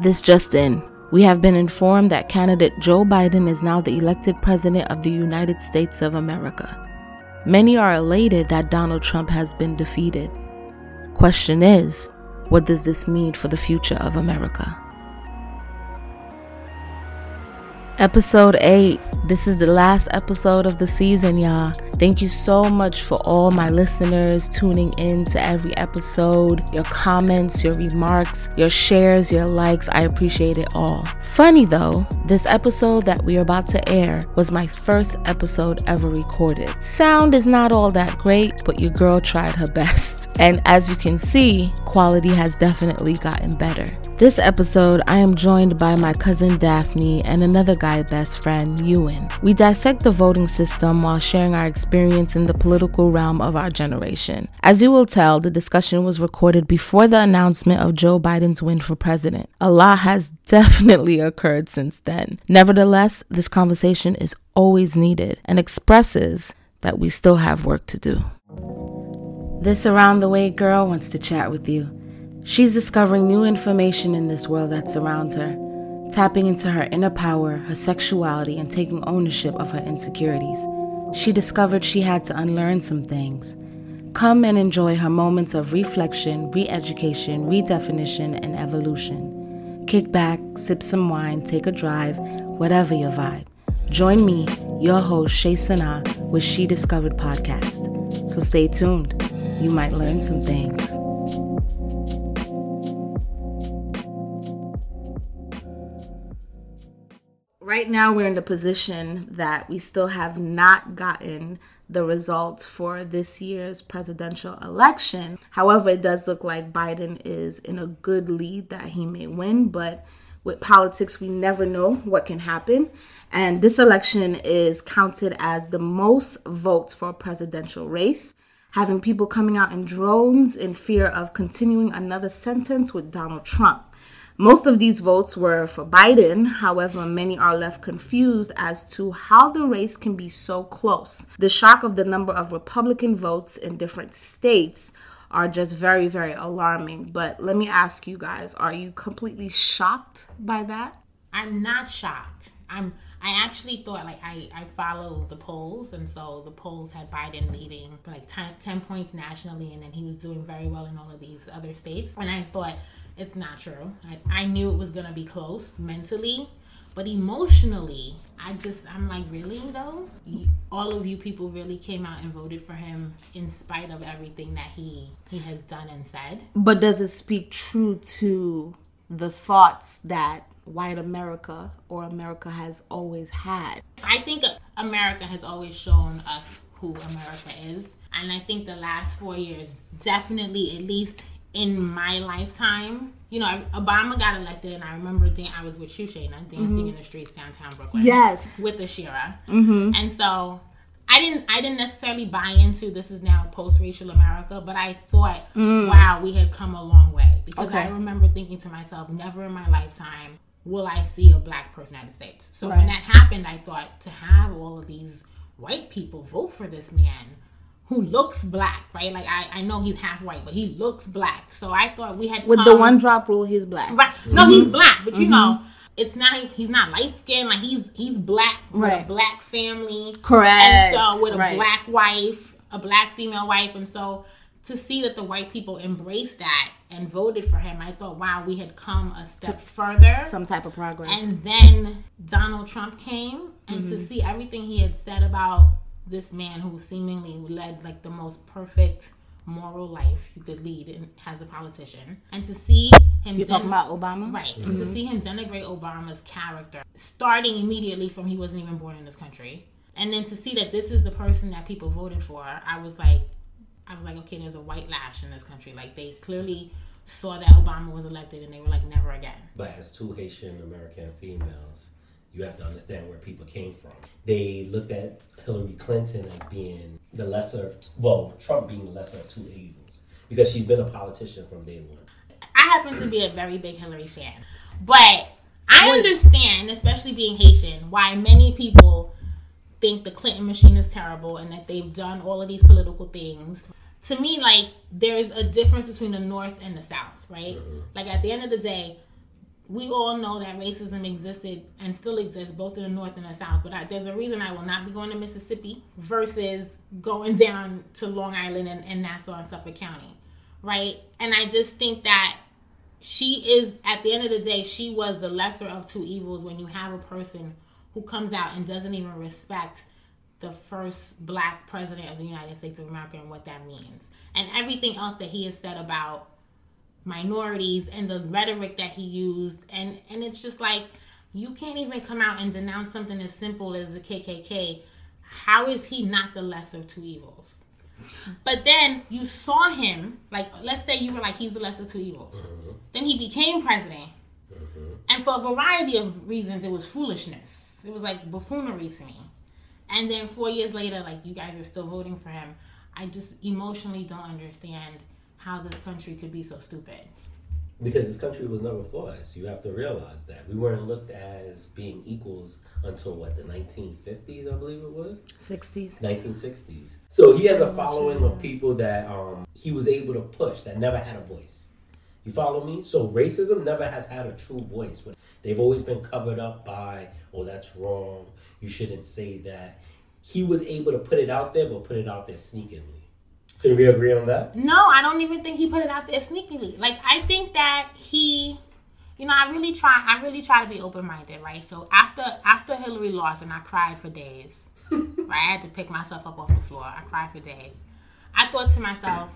This just in. We have been informed that candidate Joe Biden is now the elected president of the United States of America. Many are elated that Donald Trump has been defeated. Question is, what does this mean for the future of America? Episode 8. This is the last episode of the season, y'all. Thank you so much for all my listeners tuning in to every episode, your comments, your remarks, your shares, your likes. I appreciate it all. Funny though, this episode that we're about to air was my first episode ever recorded. Sound is not all that great, but your girl tried her best. And as you can see, quality has definitely gotten better. This episode, I am joined by my cousin Daphne and another guy best friend, Ewan. We dissect the voting system while sharing our experience in the political realm of our generation. As you will tell, the discussion was recorded before the announcement of Joe Biden's win for president. A lot has definitely occurred since then. Nevertheless, this conversation is always needed and expresses that we still have work to do. This around the way girl wants to chat with you. She's discovering new information in this world that surrounds her, tapping into her inner power, her sexuality, and taking ownership of her insecurities. She discovered she had to unlearn some things. Come and enjoy her moments of reflection, re education, redefinition, and evolution. Kick back, sip some wine, take a drive, whatever your vibe. Join me, your host, Shay Sana, with She Discovered podcast. So stay tuned. You might learn some things. right now we're in the position that we still have not gotten the results for this year's presidential election. However, it does look like Biden is in a good lead that he may win, but with politics, we never know what can happen. And this election is counted as the most votes for a presidential race, having people coming out in drones in fear of continuing another sentence with Donald Trump. Most of these votes were for Biden. However, many are left confused as to how the race can be so close. The shock of the number of Republican votes in different states are just very, very alarming. But let me ask you guys are you completely shocked by that? I'm not shocked. I'm I actually thought like I, I follow the polls and so the polls had Biden leading like 10, 10 points nationally and then he was doing very well in all of these other states and I thought it's not true. I, I knew it was gonna be close mentally, but emotionally, I just I'm like, really though? All of you people really came out and voted for him in spite of everything that he he has done and said. But does it speak true to the thoughts that white America or America has always had? I think America has always shown us who America is. And I think the last four years definitely, at least in my lifetime. You know, Obama got elected, and I remember dan- I was with Shushaina dancing mm-hmm. in the streets downtown Brooklyn. Yes, with Ashira, mm-hmm. and so I didn't I didn't necessarily buy into this is now post racial America, but I thought, mm. wow, we had come a long way because okay. I remember thinking to myself, never in my lifetime will I see a black person in the United States. So right. when that happened, I thought to have all of these white people vote for this man who looks black, right? Like I, I know he's half white, but he looks black. So I thought we had with come, the one drop rule, he's black. Right? No, mm-hmm. he's black, but you mm-hmm. know, it's not he's not light skinned. Like he's he's black with right. a black family, correct? And so with a right. black wife, a black female wife, and so to see that the white people embraced that and voted for him, I thought, wow, we had come a step further, some type of progress. And then Donald Trump came, and mm-hmm. to see everything he had said about this man who seemingly led like the most perfect moral life you could lead in, as a politician and to see him you're den- talking about obama right mm-hmm. and to mm-hmm. see him denigrate obama's character starting immediately from he wasn't even born in this country and then to see that this is the person that people voted for i was like i was like okay there's a white lash in this country like they clearly saw that obama was elected and they were like never again but as two haitian american females you have to understand where people came from. They looked at Hillary Clinton as being the lesser of, well, Trump being the lesser of two evils because she's been a politician from day one. I happen to be a very big Hillary fan, but I understand, especially being Haitian, why many people think the Clinton machine is terrible and that they've done all of these political things. To me, like, there's a difference between the North and the South, right? Mm-hmm. Like, at the end of the day, we all know that racism existed and still exists both in the north and the south. But I, there's a reason I will not be going to Mississippi versus going down to Long Island and, and Nassau and Suffolk County, right? And I just think that she is at the end of the day she was the lesser of two evils when you have a person who comes out and doesn't even respect the first black president of the United States of America and what that means. And everything else that he has said about minorities and the rhetoric that he used and and it's just like you can't even come out and denounce something as simple as the KKK. How is he not the lesser of two evils? But then you saw him, like, let's say you were like, he's the lesser of two evils. Mm-hmm. Then he became president. Mm-hmm. And for a variety of reasons, it was foolishness. It was like buffoonery to me. And then four years later, like, you guys are still voting for him. I just emotionally don't understand how this country could be so stupid. Because this country was never for us. You have to realize that. We weren't looked as being equals until what, the 1950s, I believe it was? 60s. 1960s. So he has a following of people that um, he was able to push that never had a voice. You follow me? So racism never has had a true voice. They've always been covered up by, oh, that's wrong. You shouldn't say that. He was able to put it out there, but put it out there sneakily. Can we agree on that? No, I don't even think he put it out there sneakily. Like I think that he you know, I really try I really try to be open minded, right? So after after Hillary lost and I cried for days. right? I had to pick myself up off the floor. I cried for days. I thought to myself,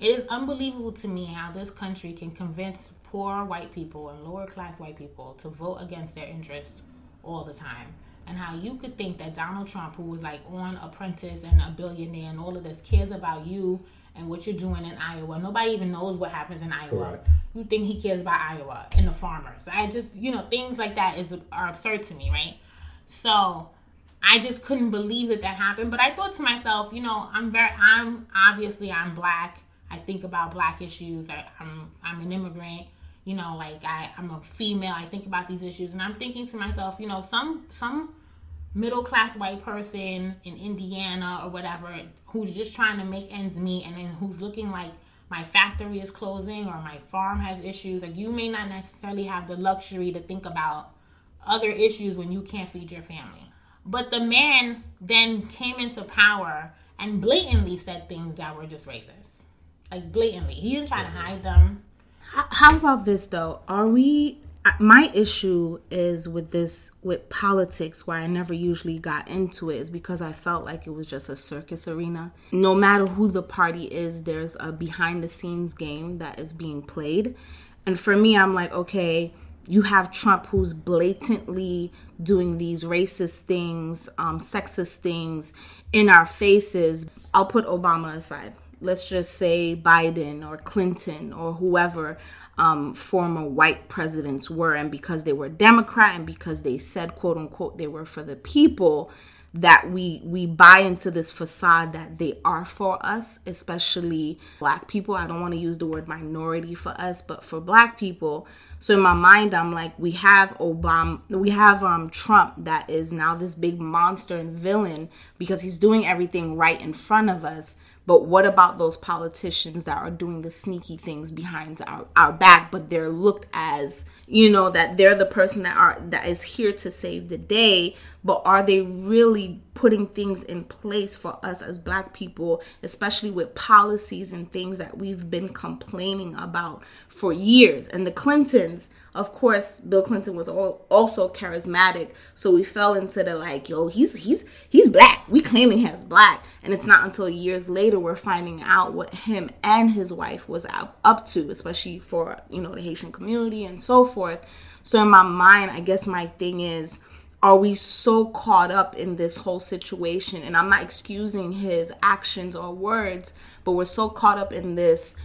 it is unbelievable to me how this country can convince poor white people and lower class white people to vote against their interests all the time and how you could think that Donald Trump, who was like on Apprentice and a billionaire and all of this, cares about you and what you're doing in Iowa. Nobody even knows what happens in Iowa. Correct. You think he cares about Iowa and the farmers. I just, you know, things like that is are absurd to me, right? So I just couldn't believe that that happened. But I thought to myself, you know, I'm very, I'm obviously I'm black. I think about black issues. I, I'm I'm an immigrant you know like I, i'm a female i think about these issues and i'm thinking to myself you know some some middle class white person in indiana or whatever who's just trying to make ends meet and then who's looking like my factory is closing or my farm has issues like you may not necessarily have the luxury to think about other issues when you can't feed your family but the man then came into power and blatantly said things that were just racist like blatantly he didn't try to hide them how about this though? Are we my issue is with this with politics where I never usually got into it is because I felt like it was just a circus arena. No matter who the party is, there's a behind the scenes game that is being played. And for me, I'm like, okay, you have Trump who's blatantly doing these racist things, um, sexist things in our faces. I'll put Obama aside let's just say Biden or Clinton or whoever um, former white presidents were, and because they were Democrat and because they said quote unquote they were for the people, that we we buy into this facade that they are for us, especially black people. I don't want to use the word minority for us, but for black people. So in my mind, I'm like, we have Obama, we have um, Trump that is now this big monster and villain because he's doing everything right in front of us. But what about those politicians that are doing the sneaky things behind our, our back, but they're looked as, you know, that they're the person that are that is here to save the day, but are they really putting things in place for us as black people, especially with policies and things that we've been complaining about for years? And the Clintons of course bill clinton was all, also charismatic so we fell into the like yo he's he's he's black. We claiming he's black. And it's not until years later we're finding out what him and his wife was up, up to especially for you know the haitian community and so forth. So in my mind i guess my thing is are we so caught up in this whole situation? And i'm not excusing his actions or words but we're so caught up in this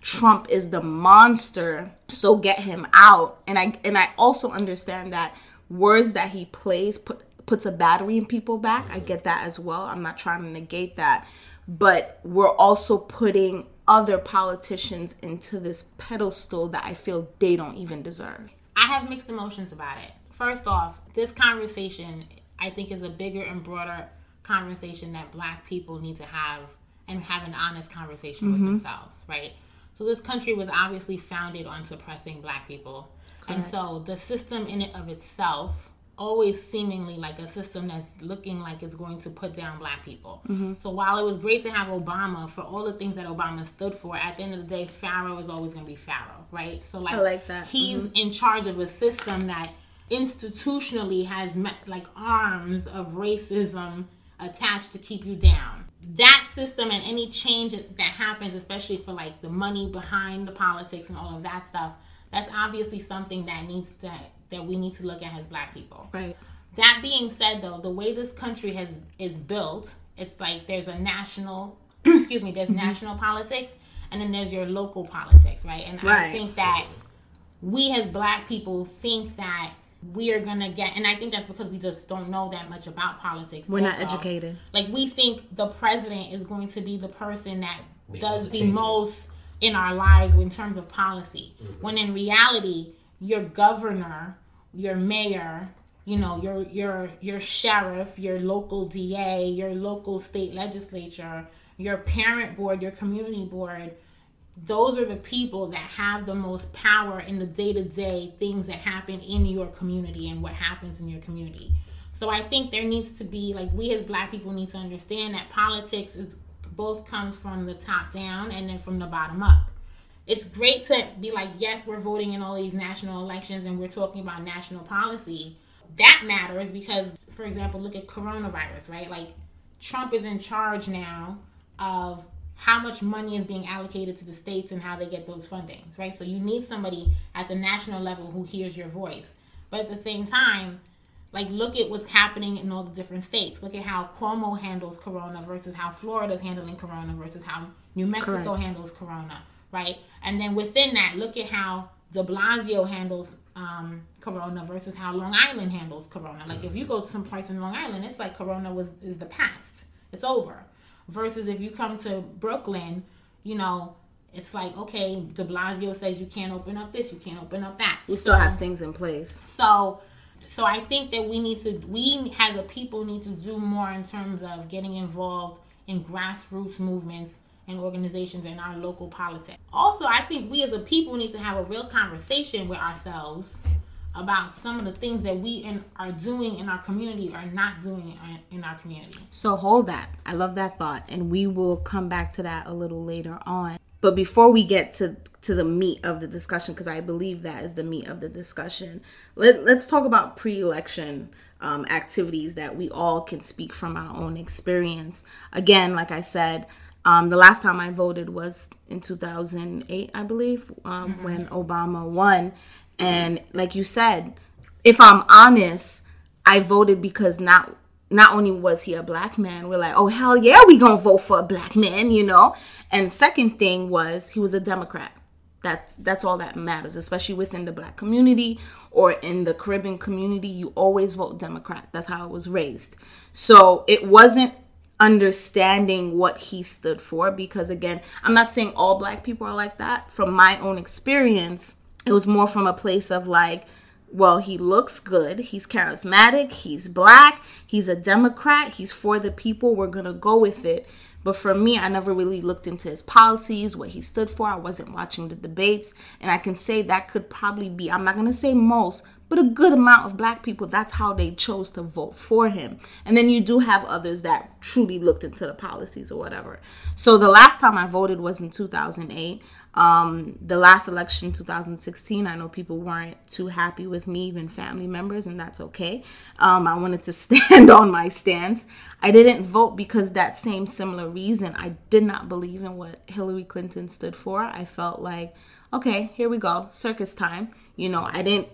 Trump is the monster, so get him out. And I and I also understand that words that he plays put puts a battery in people back. I get that as well. I'm not trying to negate that. But we're also putting other politicians into this pedestal that I feel they don't even deserve. I have mixed emotions about it. First off, this conversation I think is a bigger and broader conversation that black people need to have and have an honest conversation mm-hmm. with themselves, right? So this country was obviously founded on suppressing black people. Correct. And so the system in it of itself always seemingly like a system that's looking like it's going to put down black people. Mm-hmm. So while it was great to have Obama for all the things that Obama stood for, at the end of the day, Pharaoh is always going to be Pharaoh, right? So like, I like that. He's mm-hmm. in charge of a system that institutionally has met, like arms of racism attached to keep you down. That system and any change that happens, especially for like the money behind the politics and all of that stuff, that's obviously something that needs to that we need to look at as black people. Right. That being said though, the way this country has is built, it's like there's a national excuse me, there's mm-hmm. national politics and then there's your local politics, right? And right. I think that we as black people think that we are gonna get and I think that's because we just don't know that much about politics. We're also. not educated. Like we think the president is going to be the person that Make does the, the most in our lives in terms of policy. Mm-hmm. When in reality, your governor, your mayor, you know, your your your sheriff, your local DA, your local state legislature, your parent board, your community board, those are the people that have the most power in the day-to-day things that happen in your community and what happens in your community. So I think there needs to be like we as black people need to understand that politics is both comes from the top down and then from the bottom up it's great to be like, yes, we're voting in all these national elections and we're talking about national policy. That matters because, for example, look at coronavirus, right? Like, Trump is in charge now of how much money is being allocated to the states and how they get those fundings, right? So you need somebody at the national level who hears your voice. But at the same time, like look at what's happening in all the different states. Look at how Cuomo handles corona versus how Florida's handling corona versus how New Mexico Correct. handles corona right? And then within that, look at how De Blasio handles um, Corona versus how Long Island handles Corona. Like if you go to some parts in Long Island, it's like Corona was is the past. It's over. Versus if you come to Brooklyn, you know, it's like okay, De Blasio says you can't open up this, you can't open up that. We still so, have things in place. So so I think that we need to we as a people need to do more in terms of getting involved in grassroots movements and organizations in our local politics. Also, I think we as a people need to have a real conversation with ourselves about some of the things that we in, are doing in our community or not doing in our community. So hold that. I love that thought, and we will come back to that a little later on. But before we get to to the meat of the discussion, because I believe that is the meat of the discussion, let, let's talk about pre-election um, activities that we all can speak from our own experience. Again, like I said, um, the last time I voted was in 2008, I believe, um, mm-hmm. when Obama won. And like you said, if I'm honest, I voted because not not only was he a black man, we're like, oh hell yeah, we gonna vote for a black man, you know. And second thing was he was a Democrat. That's that's all that matters, especially within the black community or in the Caribbean community. You always vote Democrat. That's how I was raised. So it wasn't understanding what he stood for because again i'm not saying all black people are like that from my own experience it was more from a place of like well he looks good he's charismatic he's black he's a democrat he's for the people we're gonna go with it. But for me i never really looked into his policies what he stood for i wasn't watching the debates. And i can say that could probably be i'm not gonna say most but a good amount of black people that's how they chose to vote for him. And then you do have others that truly looked into the policies or whatever. So the last time i voted was in 2008 um, the last election 2016 i know people weren't too happy with me even family members and that's okay. Um, i wanted to stand on my stance. I didn't vote because that same similar reason. I did not believe in what hillary clinton stood for. I felt like okay here we go circus time. You know i didn't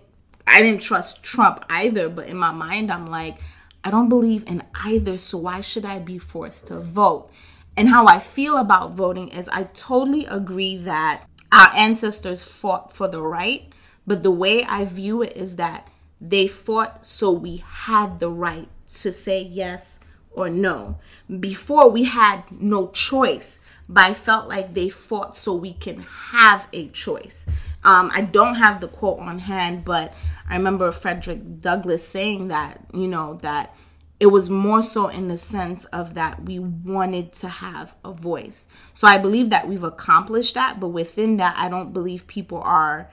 I didn't trust Trump either, but in my mind, I'm like, I don't believe in either, so why should I be forced to vote? And how I feel about voting is I totally agree that our ancestors fought for the right, but the way I view it is that they fought so we had the right to say yes or no. Before we had no choice, but I felt like they fought so we can have a choice. Um, I don't have the quote on hand, but I remember Frederick Douglass saying that, you know, that it was more so in the sense of that we wanted to have a voice. So I believe that we've accomplished that, but within that, I don't believe people are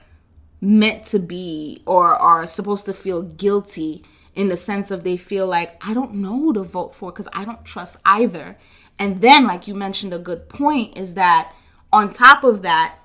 meant to be or are supposed to feel guilty in the sense of they feel like I don't know who to vote for because I don't trust either. And then, like you mentioned, a good point is that on top of that,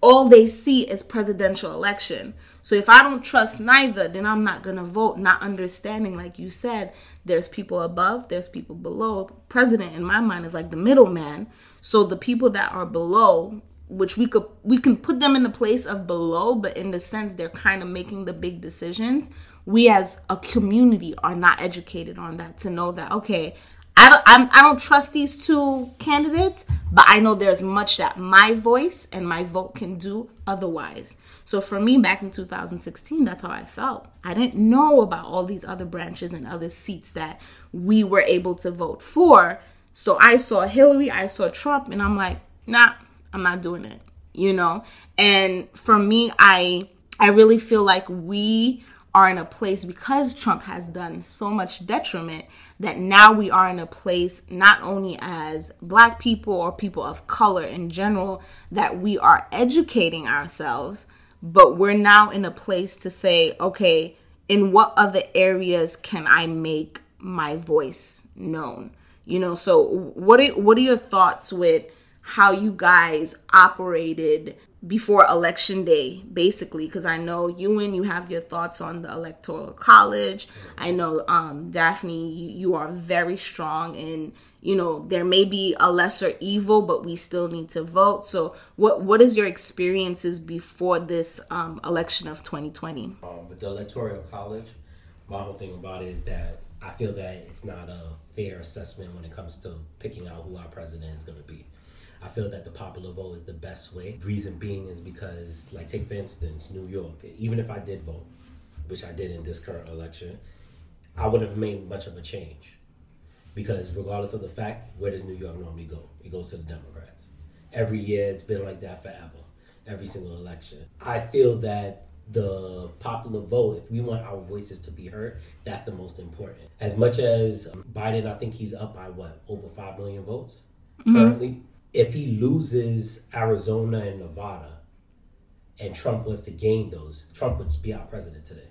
all they see is presidential election. So if I don't trust neither, then I'm not going to vote, not understanding, like you said, there's people above, there's people below. President, in my mind, is like the middleman. So the people that are below, which we could we can put them in the place of below, but in the sense they're kind of making the big decisions. We as a community are not educated on that to know that okay, I don't I'm, I do not trust these two candidates, but I know there's much that my voice and my vote can do otherwise. So for me back in 2016, that's how I felt. I didn't know about all these other branches and other seats that we were able to vote for. So I saw Hillary, I saw Trump, and I'm like, nah, I'm not doing it. You know? And for me, I I really feel like we are in a place because Trump has done so much detriment that now we are in a place not only as black people or people of color in general that we are educating ourselves, but we're now in a place to say, okay, in what other areas can I make my voice known? You know, so what are, what are your thoughts with how you guys operated before election day basically because i know you and you have your thoughts on the electoral college. I know um, daphne you, you are very strong and you know there may be a lesser evil but we still need to vote. So what what is your experiences before this um, election of 2020 um, with the electoral college my whole thing about it is that i feel that it's not a fair assessment when it comes to picking out who our president is going to be I feel that the popular vote is the best way. Reason being is because, like, take for instance, New York. Even if I did vote, which I did in this current election, I wouldn't have made much of a change. Because regardless of the fact, where does New York normally go? It goes to the Democrats. Every year, it's been like that forever. Every single election. I feel that the popular vote, if we want our voices to be heard, that's the most important. As much as Biden, I think he's up by what, over 5 million votes mm-hmm. currently? If he loses Arizona and Nevada and Trump was to gain those, Trump would be our president today.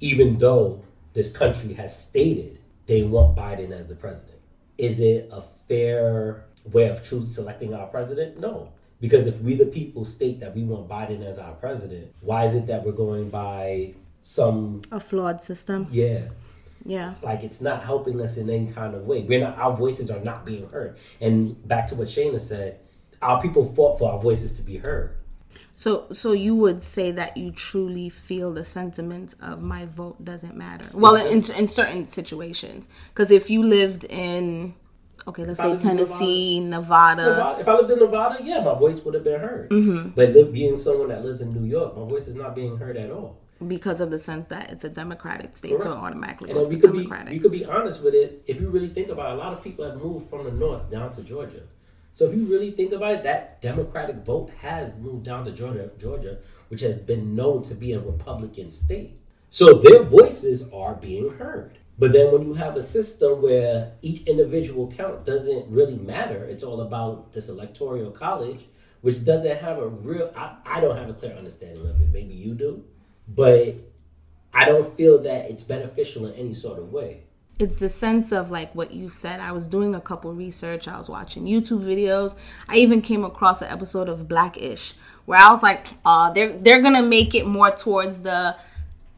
Even though this country has stated they want Biden as the president. Is it a fair way of truth selecting our president? No. Because if we, the people, state that we want Biden as our president, why is it that we're going by some. A flawed system? Yeah. Yeah. Like it's not helping us in any kind of way. We're not our voices are not being heard. And back to what Shayna said, our people fought for our voices to be heard. So so you would say that you truly feel the sentiment of my vote doesn't matter. Well, in in certain situations. Cuz if you lived in okay, let's say Tennessee, Nevada. Nevada. If I lived in Nevada, yeah, my voice would have been heard. Mm-hmm. But live, being someone that lives in New York, my voice is not being heard at all because of the sense that it's a democratic state, Correct. so automatically and goes we could democratic. Be, we could be honest with it. If you really think about it, a lot of people have moved from the north down to Georgia. So if you really think about it, that Democratic vote has moved down to Georgia, Georgia, which has been known to be a Republican state. So their voices are being heard. But then when you have a system where each individual count doesn't really matter, it's all about this electoral college, which doesn't have a real I, I don't have a clear understanding of it. Maybe you do but I don't feel that it's beneficial in any sort of way. It's the sense of like what you said. I was doing a couple research. I was watching YouTube videos. I even came across an episode of Blackish where I was like, uh, they're they're gonna make it more towards the,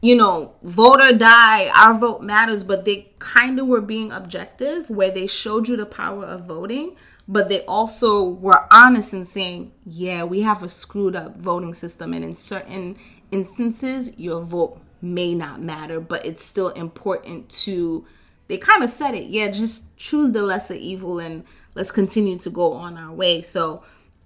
you know, vote or die. Our vote matters, but they kind of were being objective where they showed you the power of voting, but they also were honest in saying, yeah, we have a screwed up voting system, and in certain instances, your vote may not matter, but it's still important to. They kind of said it, yeah, just choose the lesser evil and let's continue to go on our way. So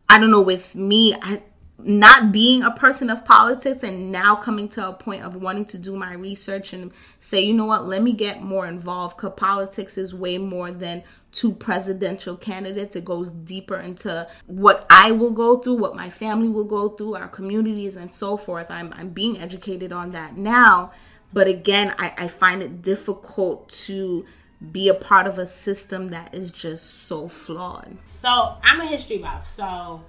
I don't know, with me, I, not being a person of politics and now coming to a point of wanting to do my research and say, you know what, let me get more involved because politics is way more than two presidential candidates. It goes deeper into what I will go through, what my family will go through, our communities, and so forth. I'm, I'm being educated on that now. But again, I, I find it difficult to be a part of a system that is just so flawed? So I'm a history buff. So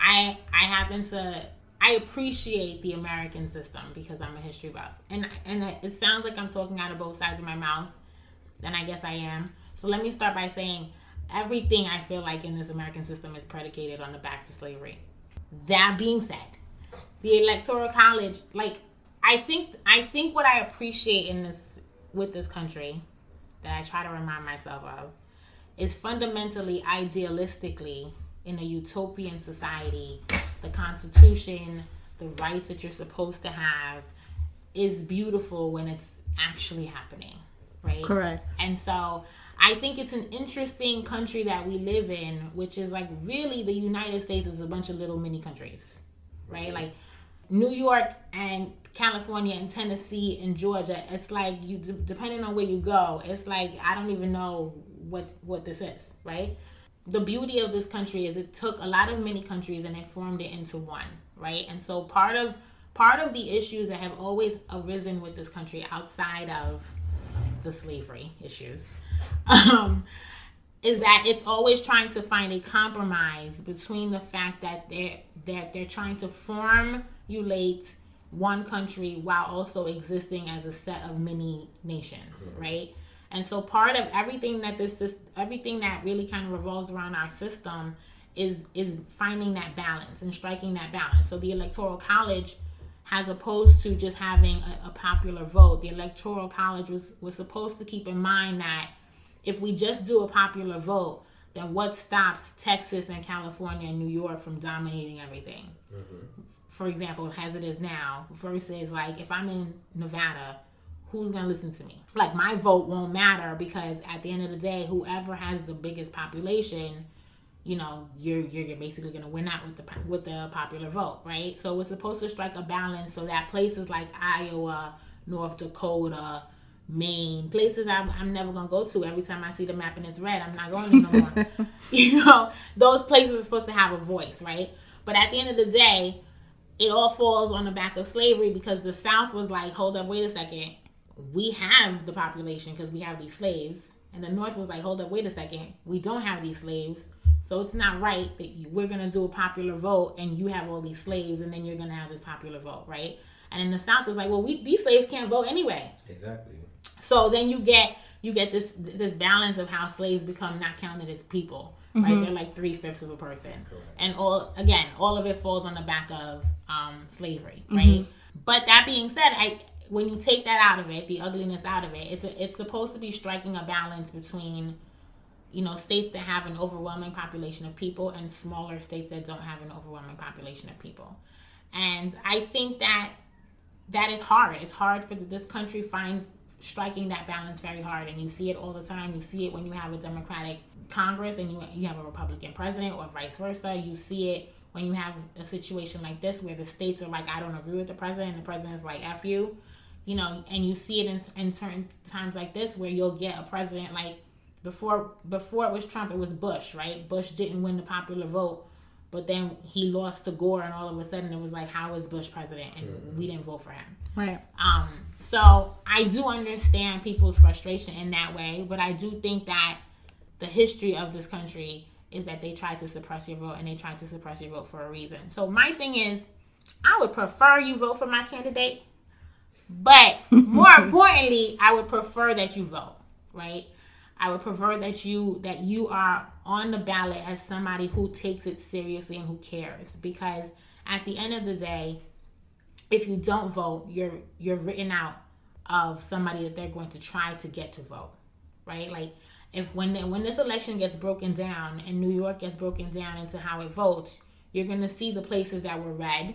I I happen to I appreciate the American system because I'm a history buff, and and it sounds like I'm talking out of both sides of my mouth, and I guess I am. So let me start by saying everything I feel like in this American system is predicated on the backs of slavery. That being said, the electoral college, like I think I think what I appreciate in this with this country that I try to remind myself of is fundamentally idealistically in a utopian society, the constitution, the rights that you're supposed to have is beautiful when it's actually happening, right? Correct. And so I think it's an interesting country that we live in, which is like really the United States is a bunch of little mini countries, right? Like New York and California and Tennessee and Georgia, it's like you depending on where you go, it's like I don't even know what what this is, right? The beauty of this country is it took a lot of many countries and it formed it into one, right? And so part of part of the issues that have always arisen with this country outside of the slavery issues um, is that it's always trying to find a compromise between the fact that they're that they're trying to formulate one country while also existing as a set of many nations, mm-hmm. right? And so part of everything that this is everything that really kind of revolves around our system is is finding that balance and striking that balance. So the electoral college as opposed to just having a, a popular vote, the electoral college was was supposed to keep in mind that if we just do a popular vote, then what stops Texas and California and New York from dominating everything? Mm-hmm. For example, as it is now, versus like if I'm in Nevada, who's gonna listen to me? Like my vote won't matter because at the end of the day, whoever has the biggest population, you know, you're you're basically gonna win out with the with the popular vote, right? So we're supposed to strike a balance so that places like Iowa, North Dakota, Maine, places I'm, I'm never gonna go to. Every time I see the map and it's red, I'm not going no more. you know, those places are supposed to have a voice, right? But at the end of the day, it all falls on the back of slavery because the South was like, hold up, wait a second, we have the population because we have these slaves, and the North was like, hold up, wait a second, we don't have these slaves. So it's not right that you, we're gonna do a popular vote and you have all these slaves, and then you're gonna have this popular vote, right? And in the South, it's like, well, we these slaves can't vote anyway. Exactly. So then you get you get this this balance of how slaves become not counted as people. Mm-hmm. Right, they're like three fifths of a person, Correct. and all again, all of it falls on the back of um, slavery, right? Mm-hmm. But that being said, I when you take that out of it, the ugliness out of it, it's a, it's supposed to be striking a balance between you know states that have an overwhelming population of people and smaller states that don't have an overwhelming population of people. And i think that that is hard. It's hard for the, this country finds striking that balance very hard. And you see it all the time. You see it when you have a democratic congress and you, you have a republican president or vice versa. You see it when you have a situation like this where the states are like i don't agree with the president and the president's like f you you know and you see it in, in certain times like this where you'll get a president like before before it was trump it was bush right bush didn't win the popular vote but then he lost to Gore, and all of a sudden it was like, how is Bush president? And mm-hmm. we didn't vote for him. Right. Um. So I do understand people's frustration in that way, but I do think that the history of this country is that they tried to suppress your vote, and they tried to suppress your vote for a reason. So my thing is, I would prefer you vote for my candidate, but more importantly, I would prefer that you vote. Right. I would prefer that you that you are on the ballot as somebody who takes it seriously and who cares because at the end of the day if you don't vote you're you're written out of somebody that they're going to try to get to vote right like if when when this election gets broken down and New York gets broken down into how it votes you're going to see the places that were red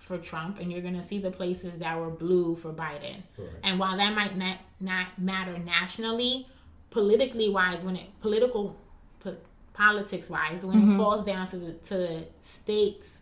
for Trump and you're going to see the places that were blue for Biden. And while that might not not matter nationally, politically wise, when it political po- politics wise, when mm-hmm. it falls down to the to the states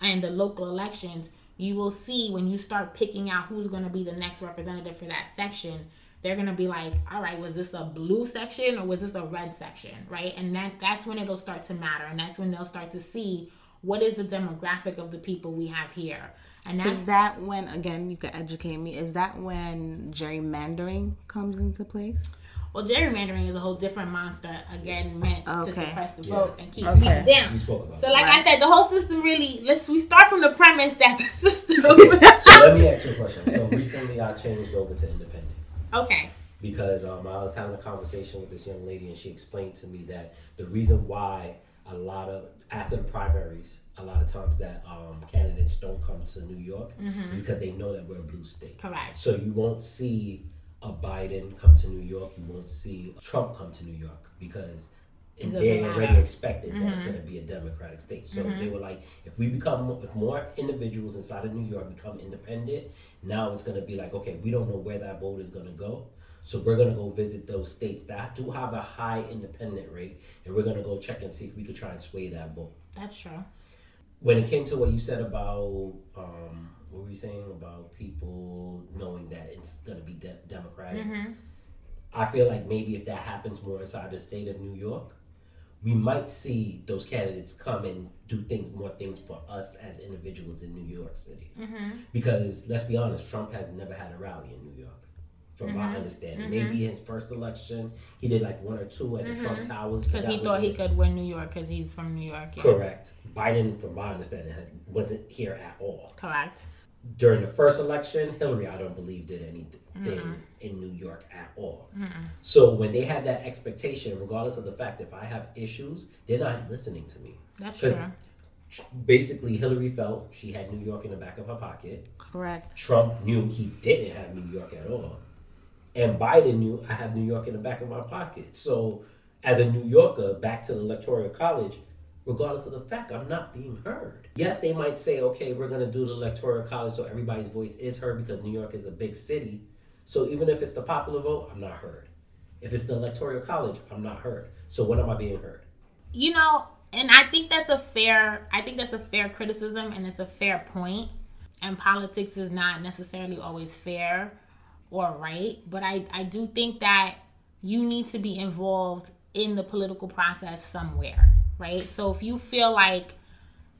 and the local elections, you will see when you start picking out who's going to be the next representative for that section. They're gonna be like, all right, was this a blue section or was this a red section, right? And that that's when it'll start to matter, and that's when they'll start to see what is the demographic of the people we have here. And that's, is that when again you could educate me? Is that when gerrymandering comes into place? Well, gerrymandering is a whole different monster, again, meant to suppress the Yeah. vote and keep Okay. people down. We spoke about So, like Right. I said, the whole system really. Let's we start from the premise that the system. So let me ask you a question. So recently I changed over to independent okay. because um, I was having a conversation with this young lady and she explained to me that the reason why a lot of after the primaries, a lot of times that um, candidates don't come to New York Mm-hmm. because they know that we're a blue state. Correct. So you won't see a Biden come to New York. You won't see Trump come to New York because they already matter. Mm-hmm. expected that it's going to be a Democratic state. So they were like, if we become, if more individuals inside of New York become independent, now it's going to be like, okay, we don't know where that vote is going to go. So we're going to go visit those states that do have a high independent rate, and we're going to go check and see if we could try and sway that vote. That's true. When it came to what you said about, um, what were you saying about people knowing that it's going to be de- Democratic? I feel like maybe if that happens more inside the state of New York, we might see those candidates come and do things, more things for us as individuals in New York City. Because let's be honest, Trump has never had a rally in New York, from my mm-hmm. understanding. Mm-hmm. Maybe his first election, he did like one or two at the Trump mm-hmm. Towers. Because he thought he it. could win New York because he's from New York. Yeah. Correct. Biden, from my understanding, wasn't here at all Correct. during the first election, Hillary, I don't believe, did anything in New York at all. So when they had that expectation, regardless of the fact if I have issues, they're not listening to me. That's true. Basically, Hillary felt she had New York in the back of her pocket. Correct. Trump knew he didn't have New York at all. And Biden knew I have New York in the back of my pocket. So, as a New Yorker, back to the Electoral College, regardless of the fact, I'm not being heard. Yes, they might say, okay, we're going to do the Electoral College so everybody's voice is heard because New York is a big city. So, even if it's the popular vote, I'm not heard. If it's the Electoral College, I'm not heard. So, when am I being heard? you know and i think that's a fair i think that's a fair criticism and it's a fair point. point and politics is not necessarily always fair or right but i i do think that you need to be involved in the political process somewhere right? So if you feel like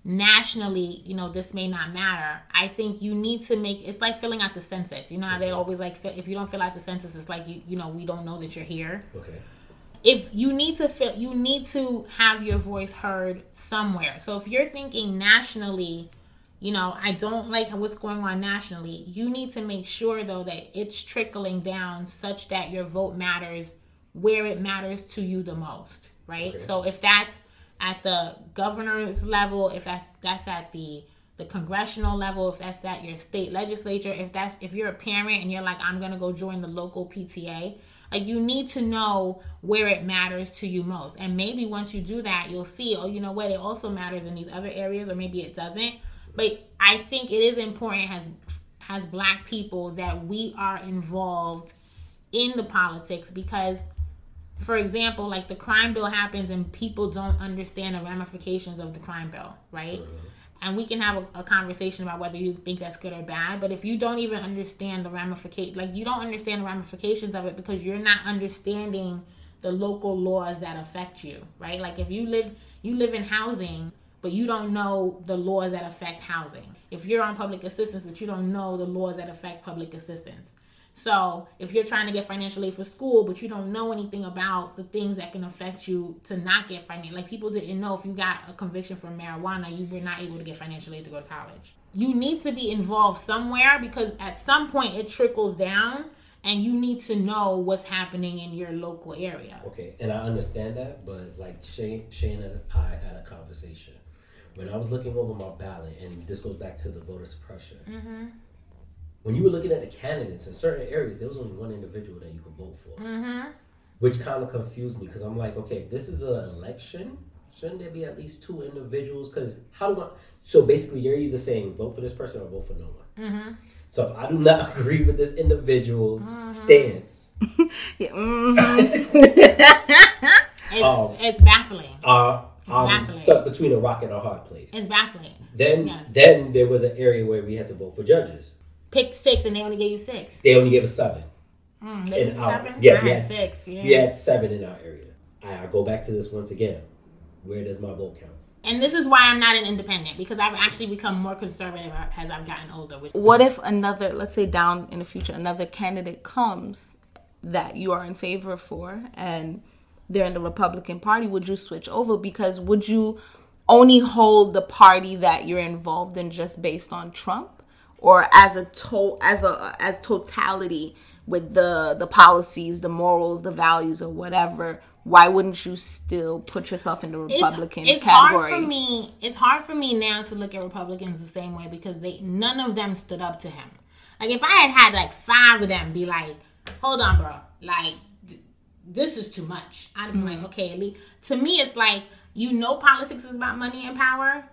nationally you know this may not matter i think you need to make it's like filling out the census. You know how they always like if you don't fill out the census it's like you you know we don't know that you're here. Okay. if you need to feel you need to have your voice heard somewhere. So if you're thinking nationally you know i don't like what's going on nationally. You need to make sure though that it's trickling down such that your vote matters where it matters to you the most right? Okay. so if that's at the governor's level if that's that's at the the congressional level if that's at your state legislature if that's if you're a parent and you're like i'm gonna go join the local pta like you need to know where it matters to you most. And maybe once you do that you'll see oh you know what? It also matters in these other areas or maybe it doesn't but i think it is important as as black people that we are involved in the politics because for example, like the crime bill happens and people don't understand the ramifications of the crime bill, right? Uh-huh. And we can have a, a conversation about whether you think that's good or bad, but if you don't even understand the ramifications, like you don't understand the ramifications of it because you're not understanding the local laws that affect you, right? Like if you live you live in housing, but you don't know the laws that affect housing. If you're on public assistance, but you don't know the laws that affect public assistance. So if you're trying to get financial aid for school, but you don't know anything about the things that can affect you to not get financial, like people didn't know if you got a conviction for marijuana, you were not able to get financial aid to go to college. You need to be involved somewhere because at some point it trickles down, and you need to know what's happening in your local area. Okay, and I understand that, but like Shane, Shane and I had a conversation when I was looking over my ballot, and this goes back to the voter suppression. Mm-hmm. When you were looking at the candidates in certain areas, there was only one individual that you could vote for, Mm-hmm. which kind of confused me because I'm like, okay, if this is an election, shouldn't there be at least two individuals? Because how do I? So basically, you're either saying vote for this person or vote for no one. Mm-hmm. So if I do not agree with this individual's stance, Yeah, mhm. It's Um, it's baffling. uh, I'm Exactly. stuck between a rock and a hard place. It's baffling. Then, Yes. then there was an area where we had to vote for judges. Pick six, and they only gave you six. They only gave us seven. Mm, they In our- seven. yeah, I we had had- six. Yeah. We had seven in our area. I, I go back to this once again. Where does my vote count? And this is why I'm not an independent because I've actually become more conservative as I've gotten older. Which what if another, let's say down in the future, another candidate comes that you are in favor for and they're in the Republican Party, would you switch over? Because would you only hold the party that you're involved in just based on Trump, or as a to- as a as totality with the the policies, the morals, the values, or whatever? Why wouldn't you still put yourself in the Republican it's, it's category? hard for me. It's hard for me now to look at Republicans the same way because they none of them stood up to him. Like if I had had like five of them be like, "Hold on, bro," like this is too much. I'd be Mm-hmm. like, okay, at least to me, it's like you know, politics is about money and power.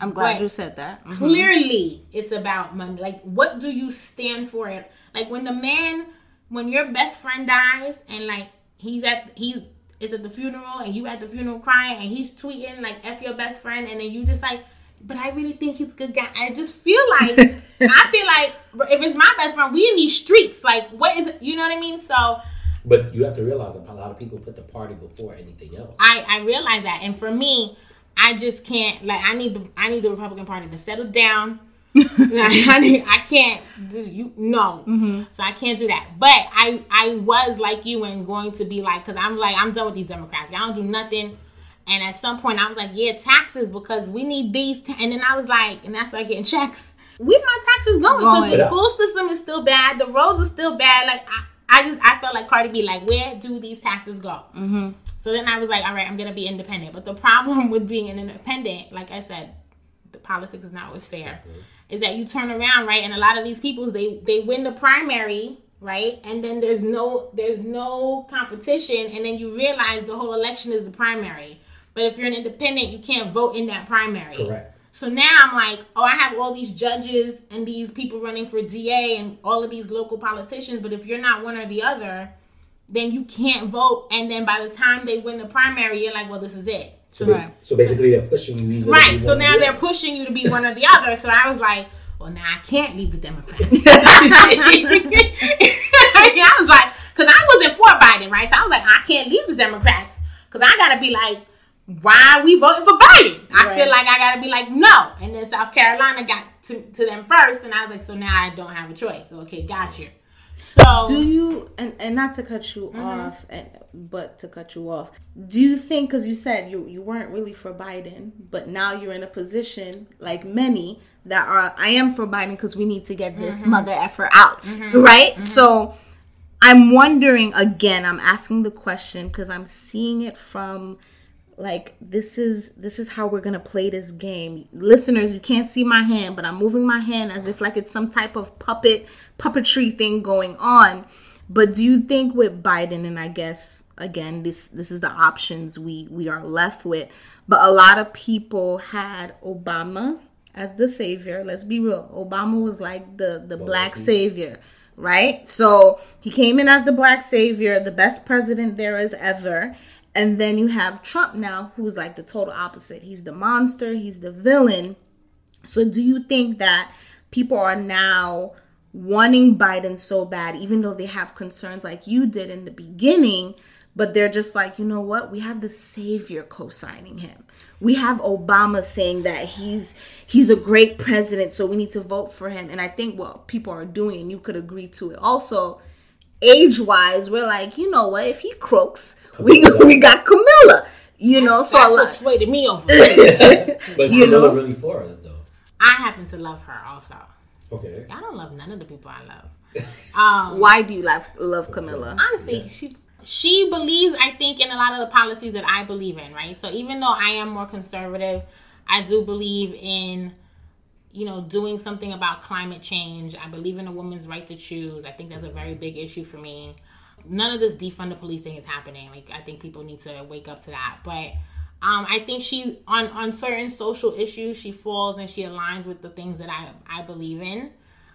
I'm glad you said that. Mhm. Clearly, it's about money. Like, what do you stand for? It like when the man, when your best friend dies, and like he's at he is at the funeral, and you at the funeral crying, and he's tweeting like "f your best friend," and then you just like. But I really think he's a good guy. I just feel like I feel like if it's my best friend, we in these streets. Like, what is it? You know what I mean? So But you have to realize a lot of people put the party before anything else. I I realize that, and for me, I just can't like I need the I need the Republican Party to settle down. Like, I need, I can't just you no, mm-hmm. so I can't do that. But I I was like you and going to be like because I'm like I'm done with these Democrats. I don't do nothing. And at some point I was like, yeah, taxes because we need these. ta-" And then I was like, and that's like getting checks. Where my taxes going? Because the Yeah. school system is still bad. The roads are still bad. Like I, I just I felt like Cardi B. Like where do these taxes go? Mm-hmm. So then I was like, all right, I'm gonna be independent. But the problem with being an independent, like I said, the politics is not always fair. Is that you turn around, right? And a lot of these people they they win the primary, right? And then there's no there's no competition, and then you realize the whole election is the primary. But if you're an independent, you can't vote in that primary. Correct. So now I'm like, oh, I have all these judges and these people running for DA and all of these local politicians. But if you're not one or the other, then you can't vote. And then by the time they win the primary, you're like, well, this is it. So, So, so basically, they're pushing you. to right. be So one or now the they're other. pushing you to be one or the other. So I was like, well, now I can't leave the Democrats. I was like, because I wasn't for Biden, right? So I was like, I can't leave the Democrats because I got to be like, why are we voting for Biden? I Right. feel like I got to be like, no. And then South Carolina got to, to them first. And I was like, so now I don't have a choice. Okay, got you. So, do you and, and not to cut you mm-hmm. off and, but to cut you off do you think because you said you, you weren't really for biden but now you're in a position like many that are i am for biden because we need to get this mm-hmm. mother effer out mm-hmm. right so i'm wondering again i'm asking the question because i'm seeing it from like this is this is how we're gonna play this game. Listeners you can't see my hand but i'm moving my hand as if like it's some type of puppet puppetry thing going on. But do you think with biden and i guess again this this is the options we we are left with but a lot of people had obama as the savior. Let's be real. Obama was like the the black savior right? So he came in as the black savior the best president there is ever and then you have Trump now, who's like the total opposite. He's the monster, he's the villain. So, do you think that people are now wanting Biden so bad, even though they have concerns like you did in the beginning? But they're just like, you know what? We have the savior co-signing him. We have Obama saying that he's he's a great president, so we need to vote for him. And I think what people are doing, and you could agree to it also, age wise, we're like, you know what? If he croaks, we we got Kamala. You know, so that's a what swayed me over. But you you know? know, really for us though. I happen to love her also. Okay. I don't love none of the people I love. Um, Why do you love love Kamala? honestly, she she believes I think in a lot of the policies that I believe in, right? So even though I am more conservative, I do believe in you know doing something about climate change. I believe in a woman's right to choose. I think that's a very big issue for me. None of this defund the police thing is happening. Like I think people need to wake up to that. But um, I think she on on certain social issues she falls and she aligns with the things that I I believe in.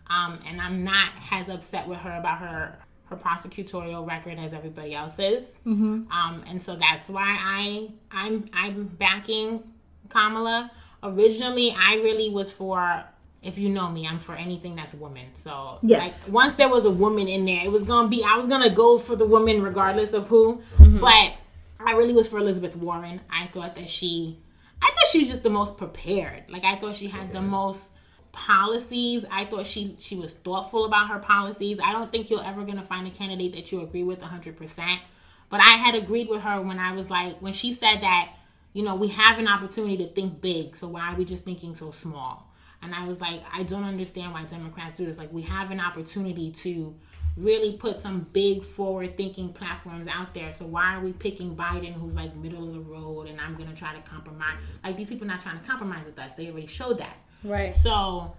Um, and I'm not as upset with her about her her prosecutorial record as everybody else is. Mm-hmm. Um, and so that's why I I'm I'm backing Kamala. Originally, I really was for. If you know me, I'm for anything that's woman. So Yes. like once there was a woman in there, it was gonna be I was gonna go for the woman regardless of who. Mm-hmm. But I really was for Elizabeth Warren. I thought that she I thought she was just the most prepared. Like I thought she had the most policies. I thought she she was thoughtful about her policies. I don't think you're ever gonna find a candidate that you agree with 100. percent But I had agreed with her when I was like when she said that you know we have an opportunity to think big. So why are we just thinking so small? And I was like, I don't understand why Democrats do this. Like we have an opportunity to really put some big forward thinking platforms out there. So why are we picking Biden who's like middle of the road and I'm gonna try to compromise? Like these people are not trying to compromise with us. They already showed that. Right. So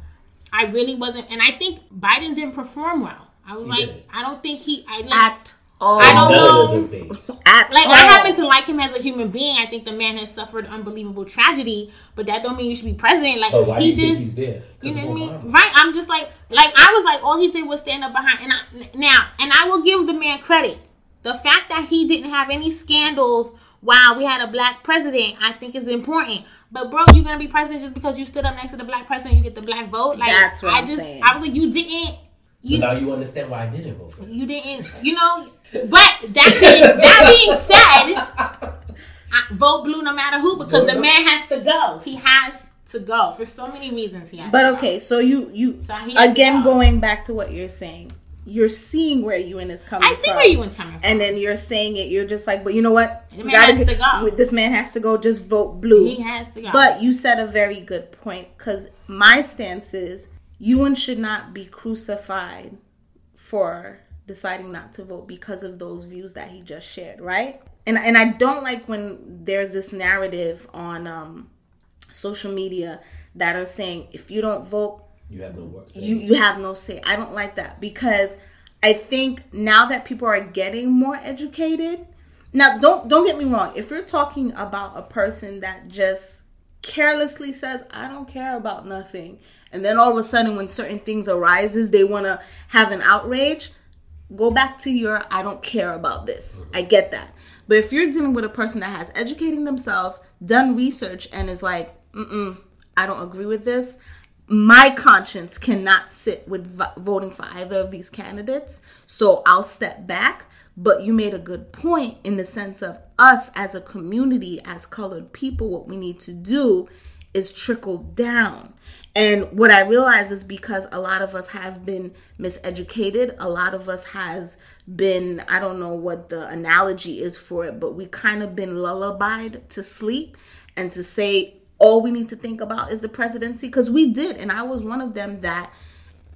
I really wasn't, and I think Biden didn't perform well. I was He like, didn't. I don't think he. I like, At all. I don't know. of the debates. At like all. I happen to like him as a human being. I think the man has suffered unbelievable tragedy, but that don't mean you should be president. Like But why do he you think just. he's there? You 'Cause know what I mean? Right? I'm just like, like I was like, all he did was stand up behind. And I, now, and I will give the man credit. The fact that he didn't have any scandals while we had a black president, I think is important. But bro, you're gonna be president just because you stood up next to the black president, you get the black vote. Like That's what I I'm just, saying. I was like, you didn't. So You, now you understand why I didn't vote for you didn't, you know. But that being that being said, I vote blue no matter who because Vote the no. man has to go. He has to go for so many reasons. He has. But to go. okay, so you you So he has to again go. going back to what you're saying, you're seeing where Ewan is coming from. I see from. where you was coming from. and then you're saying it. You're just like, but you know what? The man gotta has to go. This man has to go. Just vote blue. he has to go. But you said a very good point because my stance is Ewan should not be crucified for deciding not to vote because of those views that he just shared, right? And and I don't like when there's this narrative on um, social media that are saying if you don't vote, You have no work. you you have no say. I don't like that because I think now that people are getting more educated. Now don't don't get me wrong. If you're talking about a person that just carelessly says I don't care about nothing and then all of a sudden when certain things arises they want to have an outrage, go back to your I don't care about this. I get that. But if you're dealing with a person that has educating themselves, done research and is like, "Mm-mm, I don't agree with this." my conscience cannot sit with voting for either of these candidates. So I'll step back. But you made a good point in the sense of us as a community, as colored people, what we need to do is trickle down. And what I realize is because a lot of us have been miseducated, a lot of us has been, I don't know what the analogy is for it, but we kind of been lullabied to sleep and to say all we need to think about is the presidency because we did and i was one of them that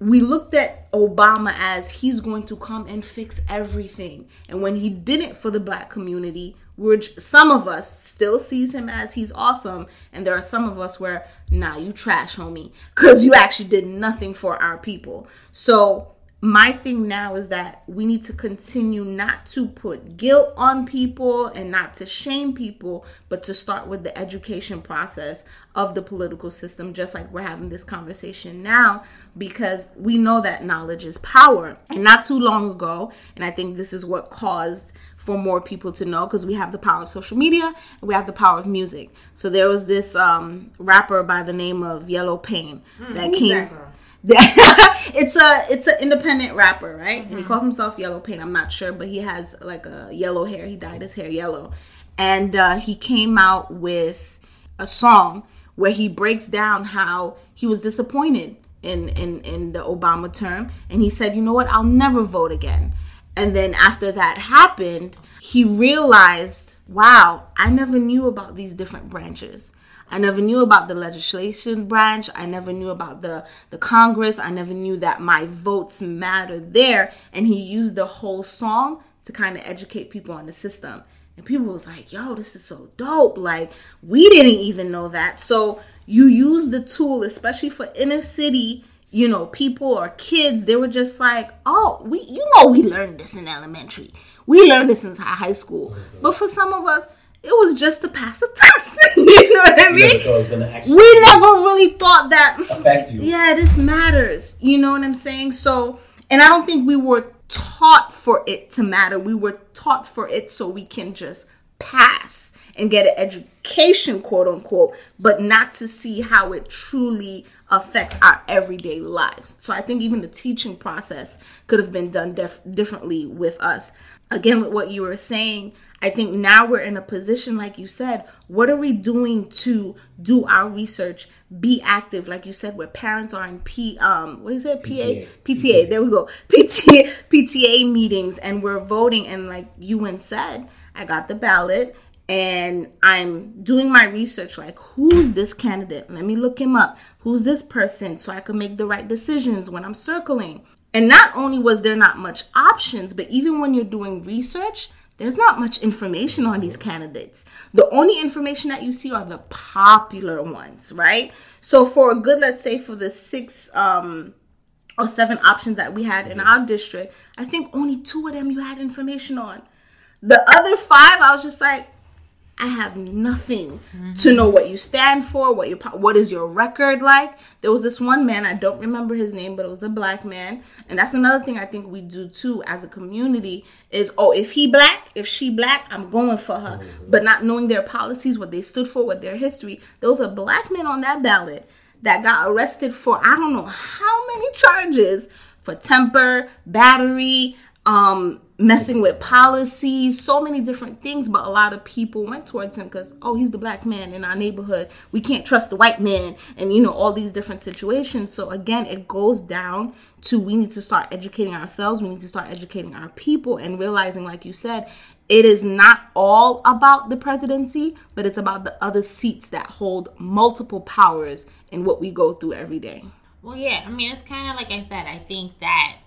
we looked at obama as he's going to come and fix everything and when he didn't for the black community we're some of us still sees him as he's awesome and there are some of us where nah you trash homie because you actually did nothing for our people so my thing now is that we need to continue not to put guilt on people and not to shame people, but to start with the education process of the political system, just like we're having this conversation now, because we know that knowledge is power. And not too long ago, and I think this is what caused for more people to know because we have the power of social media and we have the power of music. So there was this um, rapper by the name of YelloPain that came. that it's a it's an independent rapper, right? And he calls himself YelloPain. I'm not sure, but he has like a yellow hair. He dyed his hair yellow, and uh, he came out with a song where he breaks down how he was disappointed in in in the Obama term, and he said, "You know what? I'll never vote again." And then after that happened, he realized, wow, I never knew about these different branches. I never knew about the legislation branch. I never knew about the, the Congress. I never knew that my votes matter there. And he used the whole song to kind of educate people on the system. And people was like, yo, this is so dope. Like, we didn't even know that. So you use the tool, especially for inner city you know, people or kids, they were just like, oh, we, you know, we learned this in elementary. We learned this in high school. Mm-hmm. But for some of us, it was just to pass a test. you know what I never mean? was We never really thought that, mm, affect you. yeah, this matters. You know what I'm saying? So, and I don't think we were taught for it to matter. We were taught for it so we can just pass and get an education, quote unquote, but not to see how it truly affects our everyday lives. So I think even the teaching process could have been done def- differently with us. Again, with what you were saying, I think now we're in a position, like you said, what are we doing to do our research, be active, like you said, where parents are in P, um, what is it, PA, PTA, PTA. there we go, PTA, PTA meetings, and we're voting, and like you said, I got the ballot, and I'm doing my research like who's this candidate? Let me look him up. Who's this person so I can make the right decisions when I'm circling. And not only was there not much options, but even when you're doing research, there's not much information on these candidates. The only information that you see are the popular ones, right? So for a good, let's say for the six um or seven options that we had in our district, I think only two of them you had information on. The other five, I was just like, I have nothing mm-hmm. to know what you stand for, what your what is your record like. There was this one man, I don't remember his name, but it was a black man, and that's another thing I think we do too as a community is oh, if he black, if she black, I'm going for her. Mm-hmm. But not knowing their policies, what they stood for, what their history. There was a black man on that ballot that got arrested for I don't know how many charges for temper, battery, um, messing with policies, so many different things. But a lot of people went towards him because, oh, he's the black man in our neighborhood. We can't trust the white man, and you know, all these different situations. So, again, it goes down to we need to start educating ourselves, we need to start educating our people, and realizing, like you said, it is not all about the presidency, but it's about the other seats that hold multiple powers in what we go through every day. Well, yeah, I mean, it's kind of like I said, I think that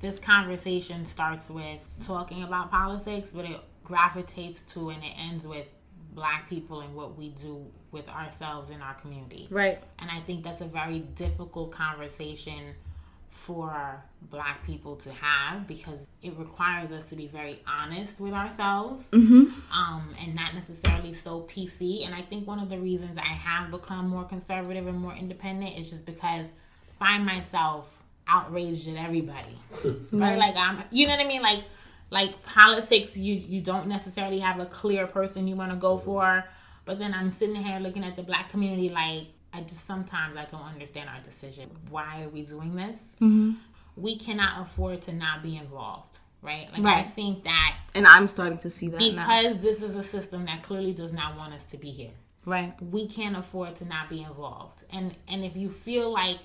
this conversation starts with talking about politics, but it gravitates to and it ends with black people and what we do with ourselves in our community. Right. And I think that's a very difficult conversation for black people to have because it requires us to be very honest with ourselves mm-hmm. um, and not necessarily so PC. And I think one of the reasons I have become more conservative and more independent is just because I find myself outraged at everybody. right? Like I'm you know what I mean? Like like politics you you don't necessarily have a clear person you want to go for. But then I'm sitting here looking at the black community like I just sometimes I don't understand our decision. Why are we doing this? Mm-hmm. We cannot afford to not be involved, right? Like right. I think that, and I'm starting to see that because now. this is a system that clearly does not want us to be here. Right. We can't afford to not be involved, and and if you feel like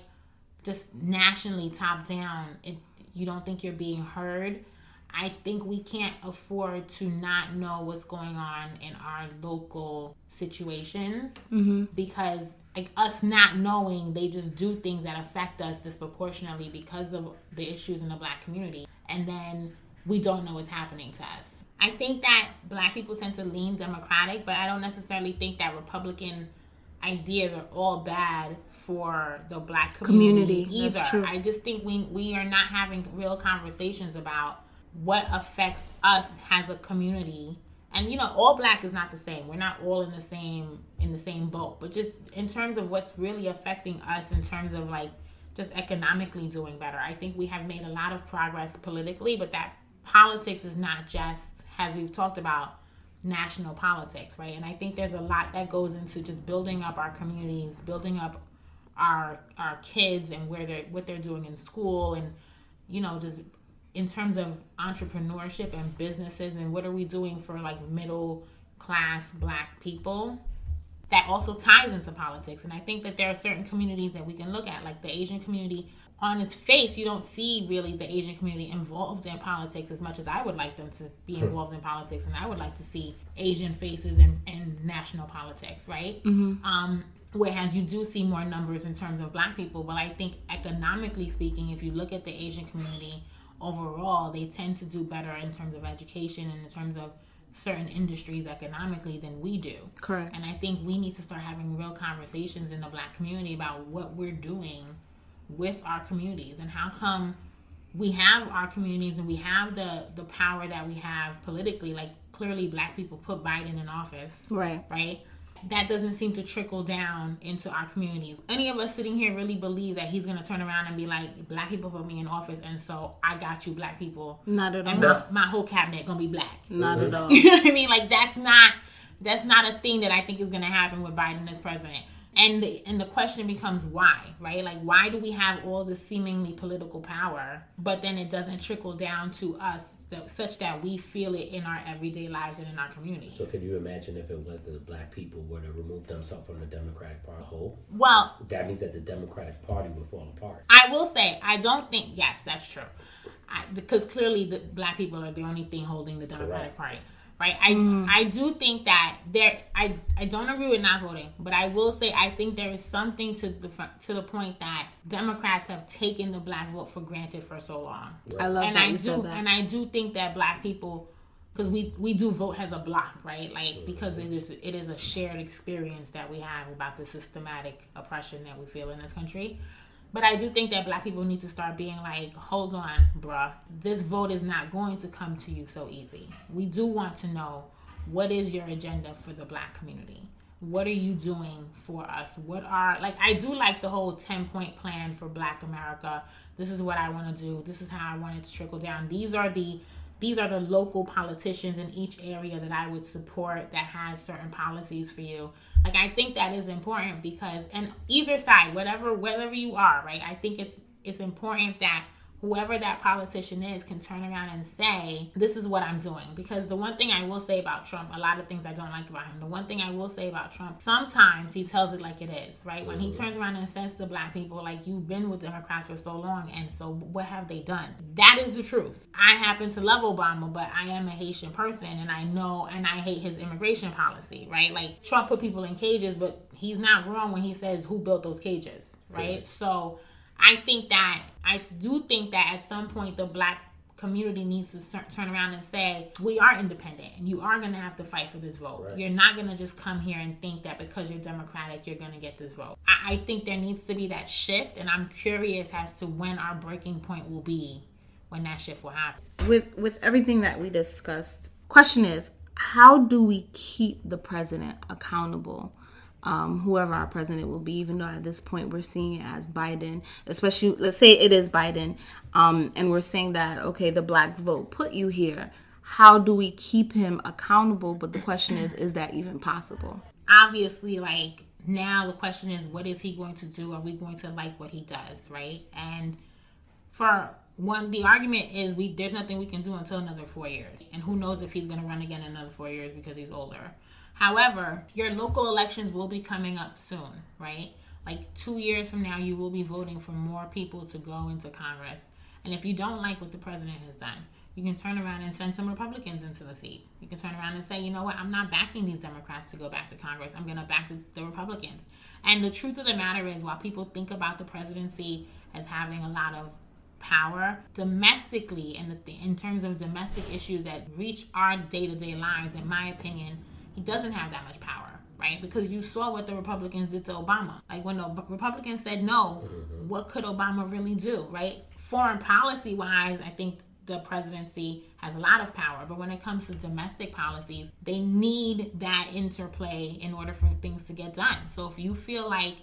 just nationally top down it, you don't think you're being heard? I think we can't afford to not know what's going on in our local situations mm-hmm. because like us not knowing they just do things that affect us disproportionately because of the issues in the black community. And then we don't know what's happening to us. I think that black people tend to lean democratic but i don't necessarily think that republican ideas are all bad for the black community, community. either. I just think we we are not having real conversations about what affects us as a community. And you know, all black is not the same. We're not all in the same in the same boat. But just in terms of what's really affecting us in terms of like just economically doing better. I think we have made a lot of progress politically, but that politics is not just as we've talked about national politics, right? And I think there's a lot that goes into just building up our communities, building up our our kids and where they're what they're doing in school and you know just in terms of entrepreneurship and businesses and what are we doing for like middle class black people that also ties into politics. And i think that there are certain communities that we can look at like the asian community. On its face you don't see really the asian community involved in politics as much as i would like them to be involved in politics. And i would like to see asian faces in, in national politics right? Mm-hmm. um, Whereas you do see more numbers in terms of black people, but I think economically speaking, if you look at the Asian community overall, they tend to do better in terms of education and in terms of certain industries economically than we do. Correct. And I think we need to start having real conversations in the black community about what we're doing with our communities and how come we have our communities and we have the the power that we have politically like clearly black people put Biden in office. Right. Right? That doesn't seem to trickle down into our communities. Any of us sitting here really believe that he's gonna turn around and be like, "Black people put me in office, and so I got you, black people." Not at all. And my, my whole cabinet gonna be black. Not at mm-hmm. all. you know what I mean? Like that's not that's not a thing that I think is gonna happen with Biden as president. And the, and the question becomes why, right? Like why do we have all this seemingly political power, but then it doesn't trickle down to us so, such that we feel it in our everyday lives and in our community. So, could you imagine if it was that the black people were to remove themselves from the Democratic Party whole? Well, that means that the Democratic Party would fall apart. I will say, I don't think, yes, that's true. I, because clearly the black people are the only thing holding the Democratic Correct. Party right? I mm. I do think that there I I don't agree with not voting, but I will say I think there is something to the to the point that Democrats have taken the black vote for granted for so long. Right. I love and that I you do, said that. And I do think that black people because we we do vote as a block, right? Like because it is it is a shared experience that we have about the systematic oppression that we feel in this country. But I do think that black people need to start being like, hold on, bruh. This vote is not going to come to you so easy. We do want to know what is your agenda for the black community? What are you doing for us? What are, like, I do like the whole 10 point plan for black America. This is what I want to do. This is how I want it to trickle down. These are the these are the local politicians in each area that I would support that has certain policies for you. Like I think that is important because and either side, whatever whatever you are, right? I think it's it's important that whoever that politician is can turn around and say, This is what I'm doing. Because the one thing I will say about Trump, a lot of things I don't like about him, the one thing I will say about Trump, sometimes he tells it like it is, right? When he mm-hmm. turns around and says to black people, like, you've been with Democrats for so long, and so what have they done? That is the truth. I happen to love Obama, but I am a Haitian person, and I know, and I hate his immigration policy, right? Like, Trump put people in cages, but he's not wrong when he says who built those cages, right? So, I think that I do think that at some point the black community needs to turn around and say we are independent and you are going to have to fight for this vote. Right. you're not going to just come here and think that because you're democratic you're going to get this vote. I-, I think there needs to be that shift and i'm curious as to when our breaking point will be when that shift will happen. With with everything that we discussed question is how do we keep the president accountable um, whoever our president will be, even though at this point we're seeing it as Biden, especially let's say it is Biden, um, and we're saying that, okay, the black vote put you here. How do we keep him accountable? But the question is, is that even possible? Obviously, like now the question is, what is he going to do? Are we going to like what he does, right? And for one, the argument is we there's nothing we can do until another four years, and who knows if he's going to run again another four years because he's older. However, your local elections will be coming up soon, right? Like two years from now, you will be voting for more people to go into Congress. And if you don't like what the president has done, you can turn around and send some Republicans into the seat. You can turn around and say, you know what, I'm not backing these Democrats to go back to Congress. I'm going to back the, the Republicans. And the truth of the matter is, while people think about the presidency as having a lot of power domestically, and in terms of domestic issues that reach our day to day lives, in my opinion, he doesn't have that much power, right? Because you saw what the Republicans did to Obama. Like when the Republicans said no, mm-hmm. what could Obama really do, right? Foreign policy wise, I think the presidency has a lot of power, but when it comes to domestic policies, they need that interplay in order for things to get done. So if you feel like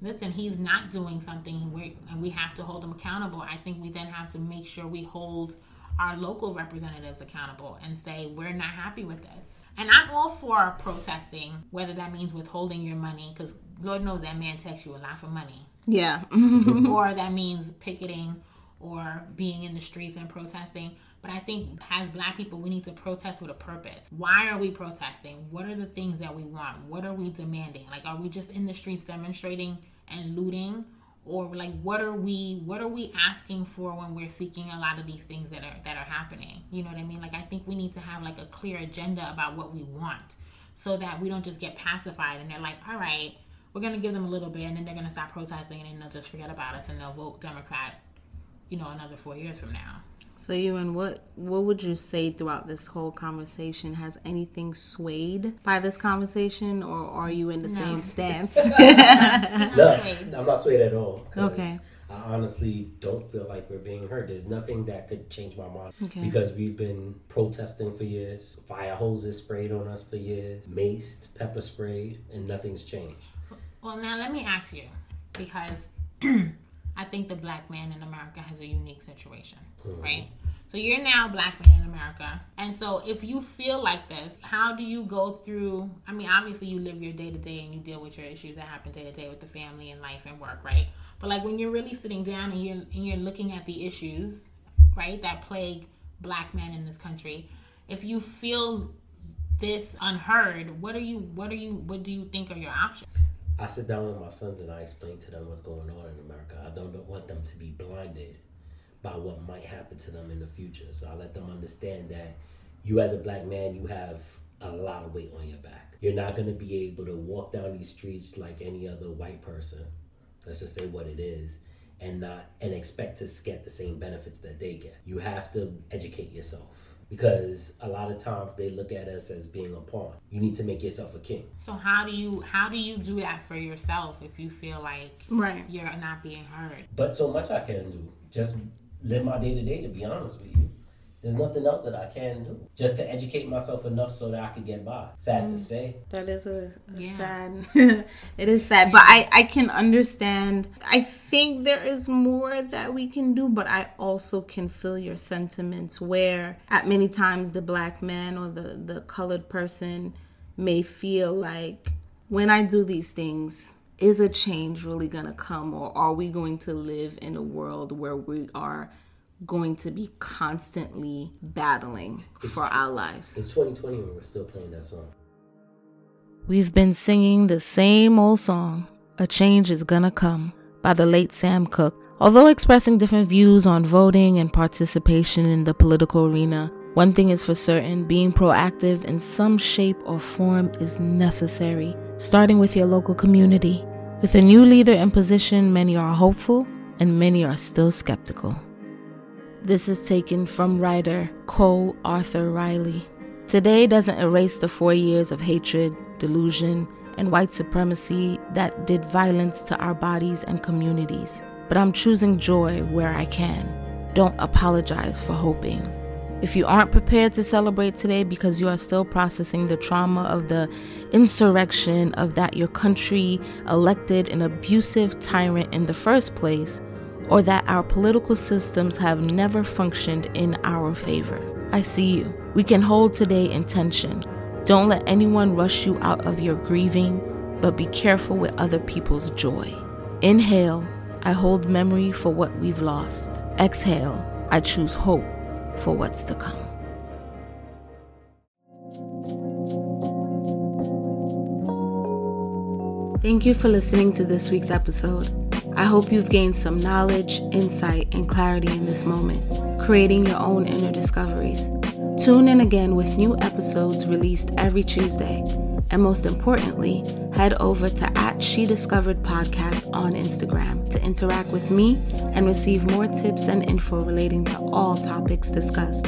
listen, he's not doing something and we have to hold him accountable. I think we then have to make sure we hold our local representatives accountable and say, we're not happy with this. And I'm all for protesting, whether that means withholding your money, because Lord knows that man takes you a lot for money. Yeah. or that means picketing or being in the streets and protesting. But I think as black people, we need to protest with a purpose. Why are we protesting? What are the things that we want? What are we demanding? Like, are we just in the streets demonstrating and looting? Or like what are we what are we asking for when we're seeking a lot of these things that are that are happening? You know what i mean? Like i think we need to have like a clear agenda about what we want so that we don't just get pacified and they're like all right we're going to give them a little bit and then they're going to stop protesting and then they'll just forget about us and they'll vote democrat you know another four years from now so, Ewan, what what would you say throughout this whole conversation? Has anything swayed by this conversation, or are you in the no. same stance? no, I'm not swayed at all. Okay. I honestly don't feel like we're being heard. There's nothing that could change my mind okay. because we've been protesting for years, fire hoses sprayed on us for years, maced, pepper sprayed, and nothing's changed. Well, now let me ask you because I think the black man in America has a unique situation, mm-hmm. right? So you're now a black man in America. And so if you feel like this, how do you go through I mean, obviously you live your day to day and you deal with your issues that happen day to day with the family and life and work, right? But like when you're really sitting down and you're and you're looking at the issues, right, that plague black men in this country. If you feel this unheard, what are you what are you what do you think are your options? I sit down with my sons and I explain to them what's going on in America. I don't want them to be blinded by what might happen to them in the future. So I let them understand that you as a black man, you have a lot of weight on your back. You're not going to be able to walk down these streets like any other white person. Let's just say what it is and not and expect to get the same benefits that they get. You have to educate yourself because a lot of times they look at us as being a pawn. You need to make yourself a king. So how do you how do you do that for yourself if you feel like right you're not being heard? But so much I can do. Just live my day to day. To be honest with you, there's nothing else that I can do. Just to educate myself enough so that I could get by. Sad mm. to say. That is a, a yeah. sad. it is sad, but I I can understand. I think there is more that we can do, but I also can feel your sentiments. Where at many times the black man or the the colored person may feel like when I do these things is a change really going to come or are we going to live in a world where we are going to be constantly battling it's, for our lives? it's 2020 and we're still playing that song. We've been singing the same old song a change is gonna come by the late sam cooke. Although expressing different views on voting and participation in the political arena one thing is for certain being proactive in some shape or form is necessary, starting with your local community. With a new leader in position, many are hopeful and many are still skeptical. This is taken from writer Cole Arthur Riley. Today doesn't erase the four years of hatred, delusion, and white supremacy that did violence to our bodies and communities. But I'm choosing joy where I can. Don't apologize for hoping. If you aren't prepared to celebrate today because you are still processing the trauma of the insurrection of that your country elected an abusive tyrant in the first place, or that our political systems have never functioned in our favor, I see you. We can hold today in tension. Don't let anyone rush you out of your grieving, but be careful with other people's joy. Inhale, I hold memory for what we've lost. Exhale, I choose hope for what's to come. Thank you for listening to this week's episode. I hope you've gained some knowledge, insight, and clarity in this moment, creating your own inner discoveries. Tune in again with new episodes released every Tuesday. And most importantly, head over to at She Discovered Podcast on Instagram to interact with me and receive more tips and info relating to all topics discussed.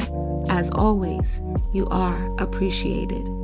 As always, you are appreciated.